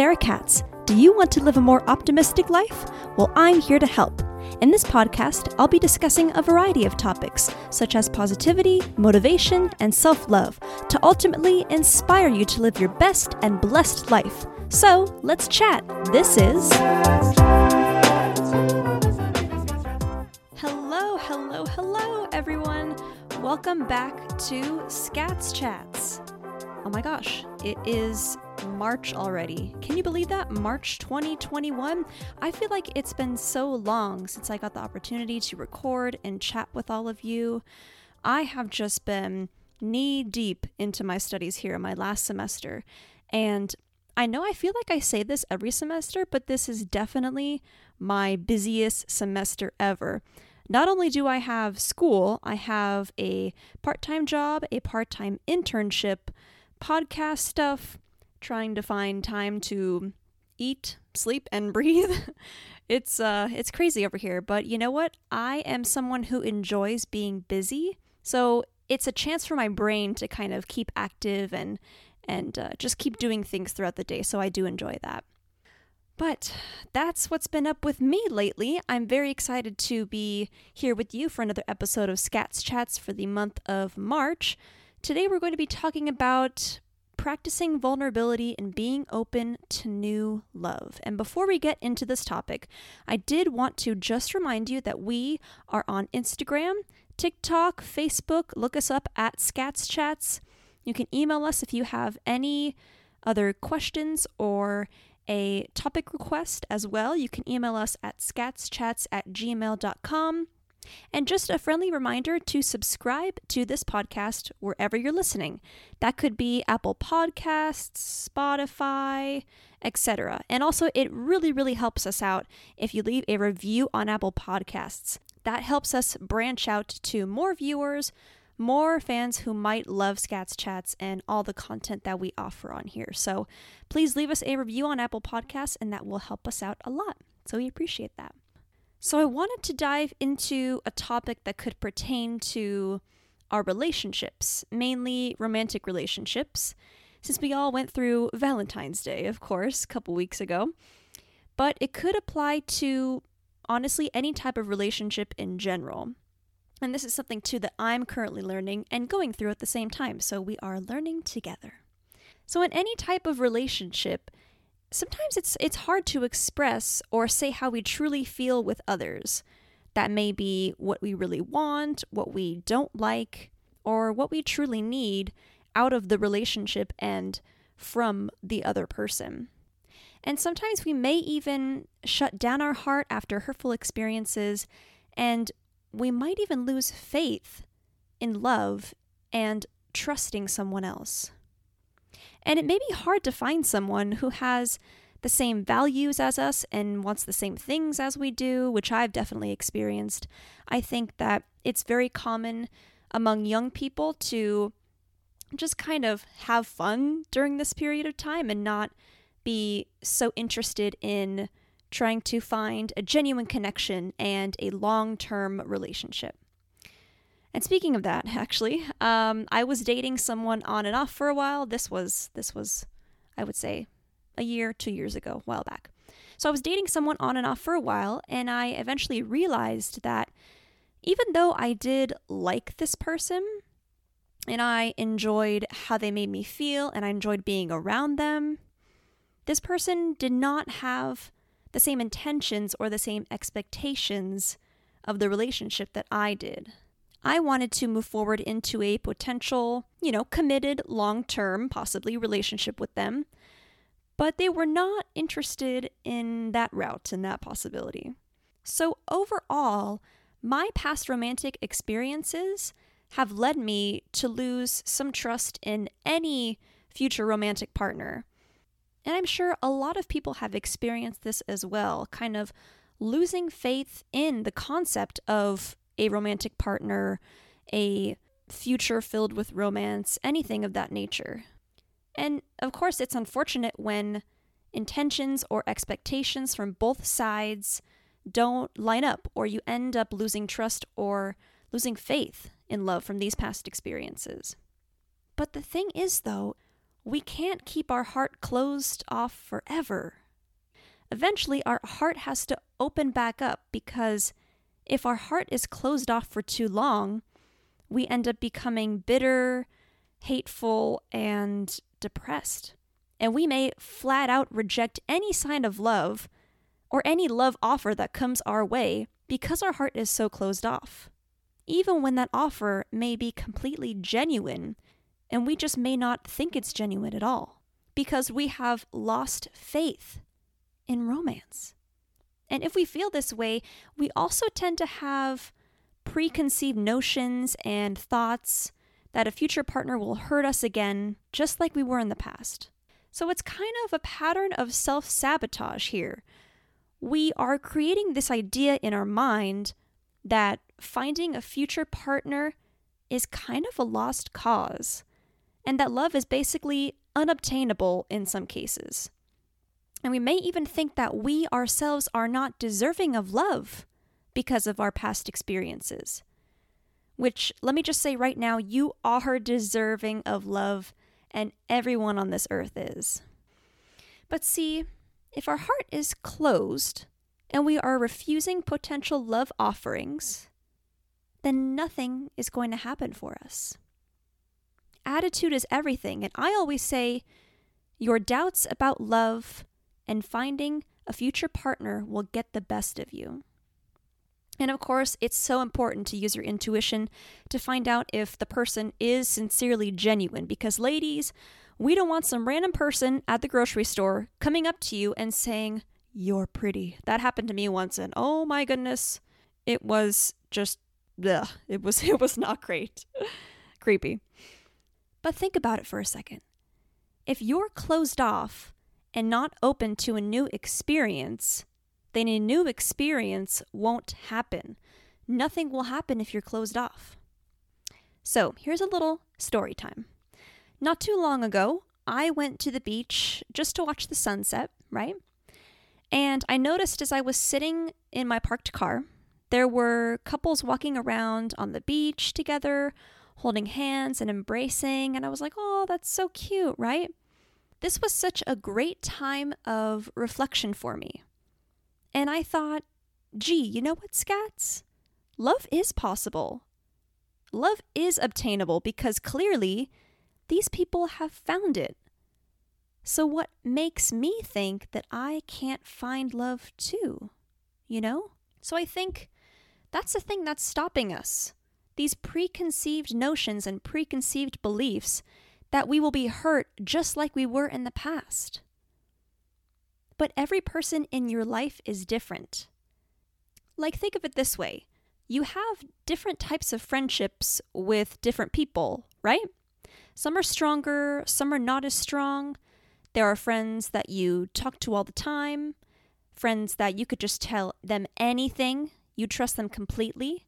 Sarah Katz. Do you want to live a more optimistic life? Well, I'm here to help. In this podcast, I'll be discussing a variety of topics, such as positivity, motivation, and self love, to ultimately inspire you to live your best and blessed life. So, let's chat. This is. Hello, hello, hello, everyone. Welcome back to Scats Chats. Oh my gosh, it is March already. Can you believe that? March 2021? I feel like it's been so long since I got the opportunity to record and chat with all of you. I have just been knee deep into my studies here in my last semester. And I know I feel like I say this every semester, but this is definitely my busiest semester ever. Not only do I have school, I have a part time job, a part time internship, podcast stuff, trying to find time to eat, sleep, and breathe. it's uh it's crazy over here, but you know what? I am someone who enjoys being busy. So it's a chance for my brain to kind of keep active and and uh, just keep doing things throughout the day. So I do enjoy that. But that's what's been up with me lately. I'm very excited to be here with you for another episode of Scats Chats for the month of March. Today we're going to be talking about practicing vulnerability and being open to new love. And before we get into this topic, I did want to just remind you that we are on Instagram, TikTok, Facebook. Look us up at Scats Chats. You can email us if you have any other questions or a topic request as well. You can email us at scatschats at gmail.com. And just a friendly reminder to subscribe to this podcast wherever you're listening. That could be Apple Podcasts, Spotify, etc. And also, it really, really helps us out if you leave a review on Apple Podcasts. That helps us branch out to more viewers, more fans who might love Scats Chats and all the content that we offer on here. So please leave us a review on Apple Podcasts, and that will help us out a lot. So we appreciate that. So, I wanted to dive into a topic that could pertain to our relationships, mainly romantic relationships, since we all went through Valentine's Day, of course, a couple weeks ago. But it could apply to honestly any type of relationship in general. And this is something too that I'm currently learning and going through at the same time, so we are learning together. So, in any type of relationship, sometimes it's it's hard to express or say how we truly feel with others. That may be what we really want, what we don't like, or what we truly need out of the relationship and from the other person. And sometimes we may even shut down our heart after hurtful experiences, and we might even lose faith in love and trusting someone else. And it may be hard to find someone who has the same values as us and wants the same things as we do, which I've definitely experienced. I think that it's very common among young people to just kind of have fun during this period of time and not be so interested in trying to find a genuine connection and a long term relationship. And speaking of that, actually, um, I was dating someone on and off for a while. This was this was, I would say, a year, two years ago, a while back. So I was dating someone on and off for a while, and I eventually realized that even though I did like this person, and I enjoyed how they made me feel, and I enjoyed being around them, this person did not have the same intentions or the same expectations of the relationship that I did. I wanted to move forward into a potential, you know, committed long term, possibly relationship with them, but they were not interested in that route and that possibility. So, overall, my past romantic experiences have led me to lose some trust in any future romantic partner. And I'm sure a lot of people have experienced this as well, kind of losing faith in the concept of a romantic partner, a future filled with romance, anything of that nature. And of course, it's unfortunate when intentions or expectations from both sides don't line up, or you end up losing trust or losing faith in love from these past experiences. But the thing is, though, we can't keep our heart closed off forever. Eventually, our heart has to open back up because if our heart is closed off for too long, we end up becoming bitter, hateful, and depressed. And we may flat out reject any sign of love or any love offer that comes our way because our heart is so closed off. Even when that offer may be completely genuine, and we just may not think it's genuine at all because we have lost faith in romance. And if we feel this way, we also tend to have preconceived notions and thoughts that a future partner will hurt us again, just like we were in the past. So it's kind of a pattern of self sabotage here. We are creating this idea in our mind that finding a future partner is kind of a lost cause, and that love is basically unobtainable in some cases. And we may even think that we ourselves are not deserving of love because of our past experiences. Which, let me just say right now, you are deserving of love, and everyone on this earth is. But see, if our heart is closed and we are refusing potential love offerings, then nothing is going to happen for us. Attitude is everything, and I always say your doubts about love and finding a future partner will get the best of you. And of course, it's so important to use your intuition to find out if the person is sincerely genuine because, ladies, we don't want some random person at the grocery store coming up to you and saying, You're pretty. That happened to me once, and oh my goodness, it was just, ugh, it was, it was not great. Creepy. But think about it for a second. If you're closed off and not open to a new experience, then a new experience won't happen. Nothing will happen if you're closed off. So, here's a little story time. Not too long ago, I went to the beach just to watch the sunset, right? And I noticed as I was sitting in my parked car, there were couples walking around on the beach together, holding hands and embracing. And I was like, oh, that's so cute, right? This was such a great time of reflection for me. And I thought, gee, you know what, Scats? Love is possible. Love is obtainable because clearly these people have found it. So, what makes me think that I can't find love too? You know? So, I think that's the thing that's stopping us. These preconceived notions and preconceived beliefs that we will be hurt just like we were in the past. But every person in your life is different. Like, think of it this way you have different types of friendships with different people, right? Some are stronger, some are not as strong. There are friends that you talk to all the time, friends that you could just tell them anything, you trust them completely,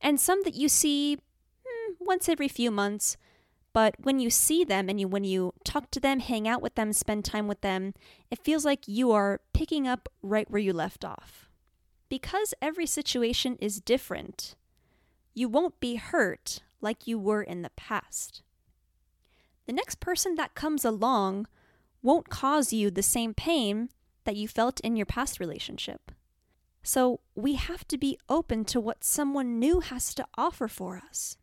and some that you see hmm, once every few months, but when you see them and you when you talk to them, hang out with them, spend time with them, it feels like you are picking up right where you left off. Because every situation is different, you won't be hurt like you were in the past. The next person that comes along won't cause you the same pain that you felt in your past relationship. So we have to be open to what someone new has to offer for us.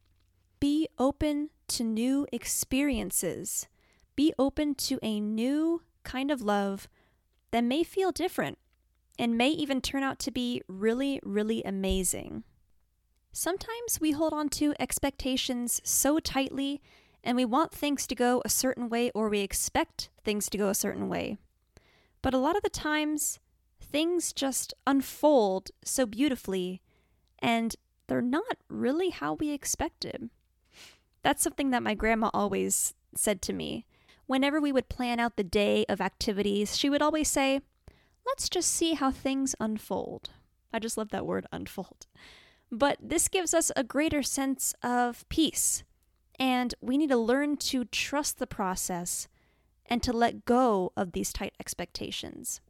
Be open to new experiences. Be open to a new kind of love that may feel different and may even turn out to be really, really amazing. Sometimes we hold on to expectations so tightly and we want things to go a certain way or we expect things to go a certain way. But a lot of the times, things just unfold so beautifully and they're not really how we expected. That's something that my grandma always said to me. Whenever we would plan out the day of activities, she would always say, Let's just see how things unfold. I just love that word, unfold. But this gives us a greater sense of peace. And we need to learn to trust the process and to let go of these tight expectations.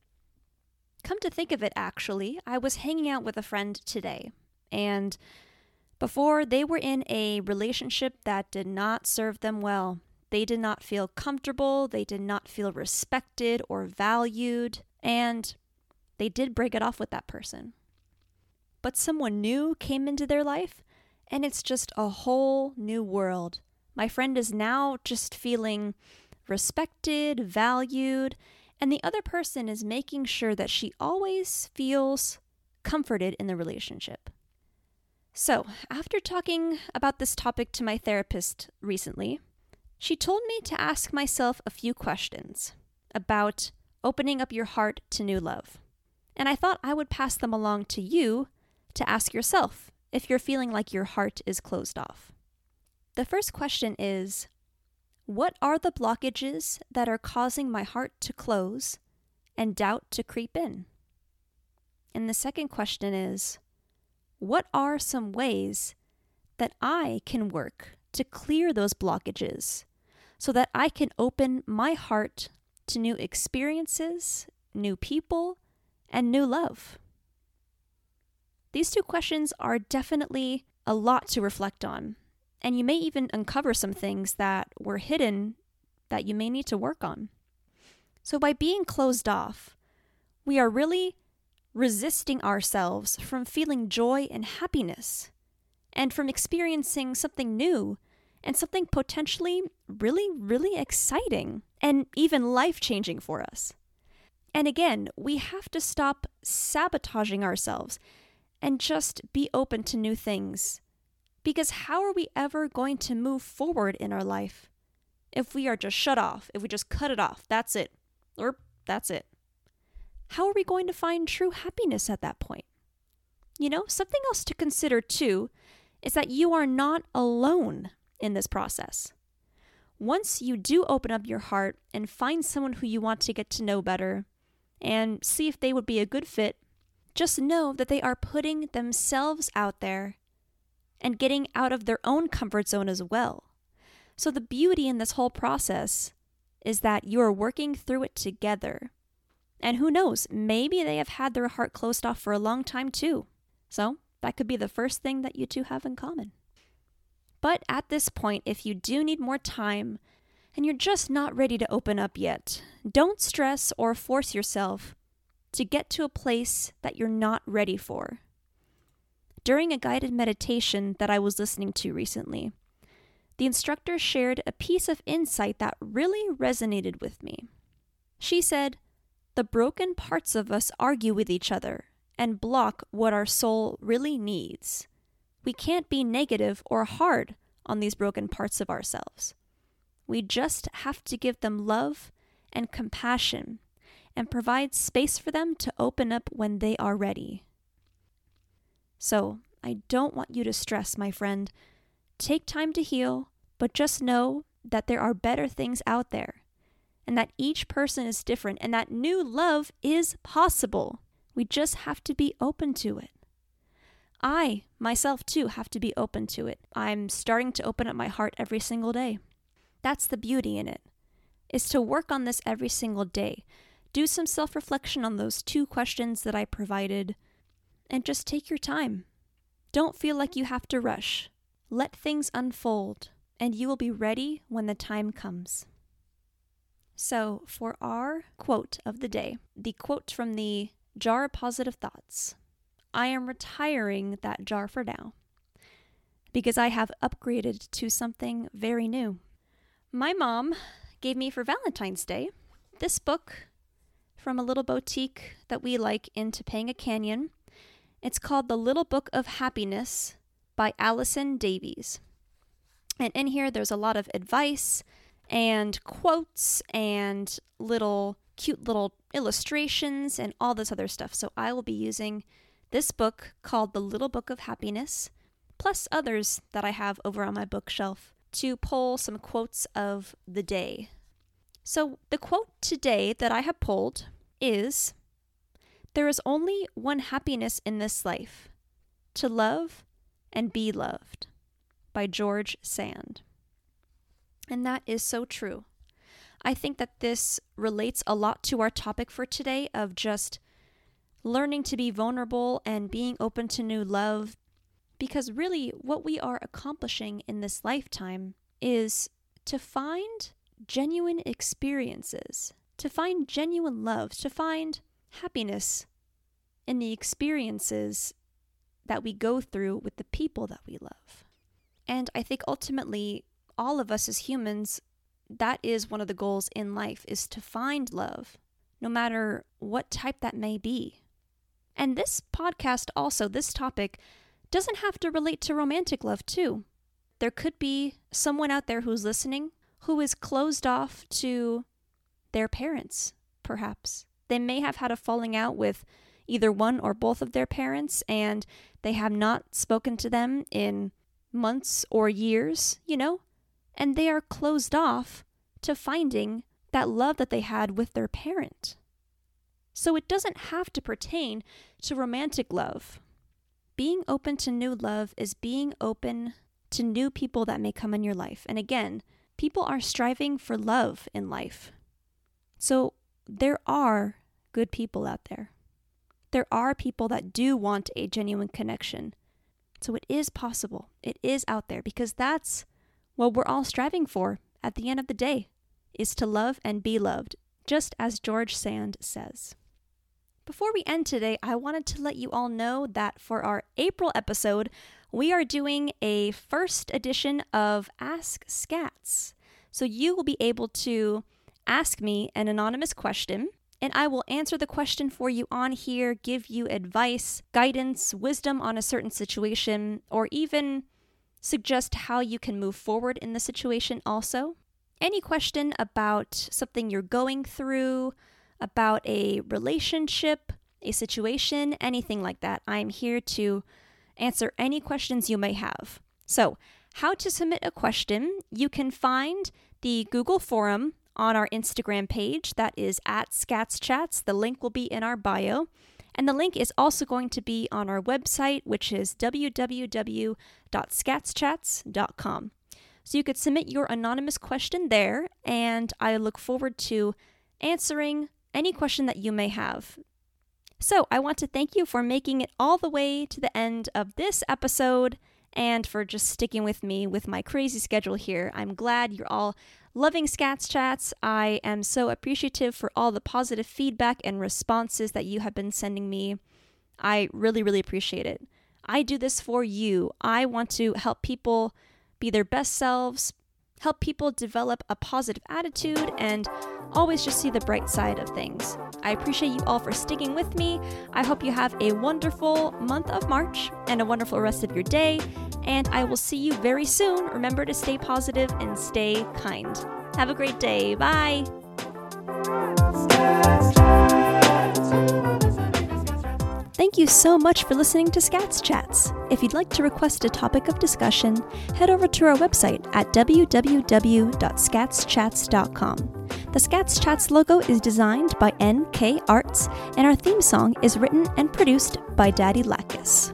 Come to think of it, actually, I was hanging out with a friend today, and before, they were in a relationship that did not serve them well. They did not feel comfortable, they did not feel respected or valued, and they did break it off with that person. But someone new came into their life, and it's just a whole new world. My friend is now just feeling respected, valued, and the other person is making sure that she always feels comforted in the relationship. So, after talking about this topic to my therapist recently, she told me to ask myself a few questions about opening up your heart to new love. And I thought I would pass them along to you to ask yourself if you're feeling like your heart is closed off. The first question is What are the blockages that are causing my heart to close and doubt to creep in? And the second question is What are some ways that I can work to clear those blockages so that I can open my heart to new experiences, new people, and new love? These two questions are definitely a lot to reflect on, and you may even uncover some things that were hidden that you may need to work on. So, by being closed off, we are really resisting ourselves from feeling joy and happiness, and from experiencing something new and something potentially really, really exciting and even life changing for us. And again, we have to stop sabotaging ourselves and just be open to new things. Because how are we ever going to move forward in our life if we are just shut off, if we just cut it off? That's it. Or that's it. How are we going to find true happiness at that point? You know, something else to consider too is that you are not alone in this process. Once you do open up your heart and find someone who you want to get to know better, and see if they would be a good fit, just know that they are putting themselves out there and getting out of their own comfort zone as well. So, the beauty in this whole process is that you are working through it together. And who knows, maybe they have had their heart closed off for a long time too. So, that could be the first thing that you two have in common. But at this point, if you do need more time and you're just not ready to open up yet, don't stress or force yourself to get to a place that you're not ready for. During a guided meditation that I was listening to recently, the instructor shared a piece of insight that really resonated with me. She said, The broken parts of us argue with each other and block what our soul really needs. We can't be negative or hard on these broken parts of ourselves. We just have to give them love and compassion and provide space for them to open up when they are ready. So, I don't want you to stress, my friend. Take time to heal, but just know that there are better things out there and that each person is different and that new love is possible. We just have to be open to it. I, myself, too, have to be open to it. I'm starting to open up my heart every single day. That's the beauty in it, is to work on this every single day. Do some self reflection on those two questions that I provided, and just take your time. Don't feel like you have to rush. Let things unfold, and you will be ready when the time comes. So, for our quote of the day, the quote from the Jar of Positive Thoughts I am retiring that jar for now because I have upgraded to something very new. My mom gave me for Valentine's Day this book from a little boutique that we like in Topanga Canyon. It's called The Little Book of Happiness by Allison Davies. And in here, there's a lot of advice and quotes and little cute little illustrations and all this other stuff. So I will be using this book called The Little Book of Happiness, plus others that I have over on my bookshelf to pull some quotes of the day. So, the quote today that I have pulled is There is only one happiness in this life to love and be loved by George Sand. And that is so true. I think that this relates a lot to our topic for today of just learning to be vulnerable and being open to new love because really, what we are accomplishing in this lifetime is to find genuine experiences, to find genuine love, to find happiness in the experiences that we go through with the people that we love. And I think ultimately, all of us as humans, that is one of the goals in life is to find love, no matter what type that may be. And this podcast also, this topic, doesn't have to relate to romantic love, too. There could be someone out there who's listening who is closed off to their parents, perhaps. They may have had a falling out with either one or both of their parents, and they have not spoken to them in months or years, you know, and they are closed off to finding that love that they had with their parent. So it doesn't have to pertain to romantic love. Being open to new love is being open to new people that may come in your life. And again, people are striving for love in life. So there are good people out there. There are people that do want a genuine connection. So it is possible. It is out there because that's what we're all striving for at the end of the day is to love and be loved, just as George Sand says. Before we end today, I wanted to let you all know that for our April episode, we are doing a first edition of Ask Scats. So you will be able to ask me an anonymous question, and I will answer the question for you on here, give you advice, guidance, wisdom on a certain situation, or even suggest how you can move forward in the situation also. Any question about something you're going through, about a relationship, a situation, anything like that, I'm here to answer any questions you may have. So, how to submit a question, you can find the Google forum on our Instagram page. That is at ScatsChats. The link will be in our bio. And the link is also going to be on our website, which is www.scatschats.com. So you could submit your anonymous question there, and I look forward to answering any question that you may have. So I want to thank you for making it all the way to the end of this episode and for just sticking with me with my crazy schedule here. I'm glad you're all loving Scats Chats. I am so appreciative for all the positive feedback and responses that you have been sending me. I really, really appreciate it. I do this for you. I want to help people be their best selves, help people develop a positive attitude, and always just see the bright side of things. I appreciate you all for sticking with me. I hope you have a wonderful month of March and a wonderful rest of your day. And I will see you very soon. Remember to stay positive and stay kind. Have a great day. Bye. Thank you so much for listening to Scats Chats. If you'd like to request a topic of discussion, head over to our website at www.scatschats.com. The Scats Chats logo is designed by NK Arts, and our theme song is written and produced by Daddy Lacus.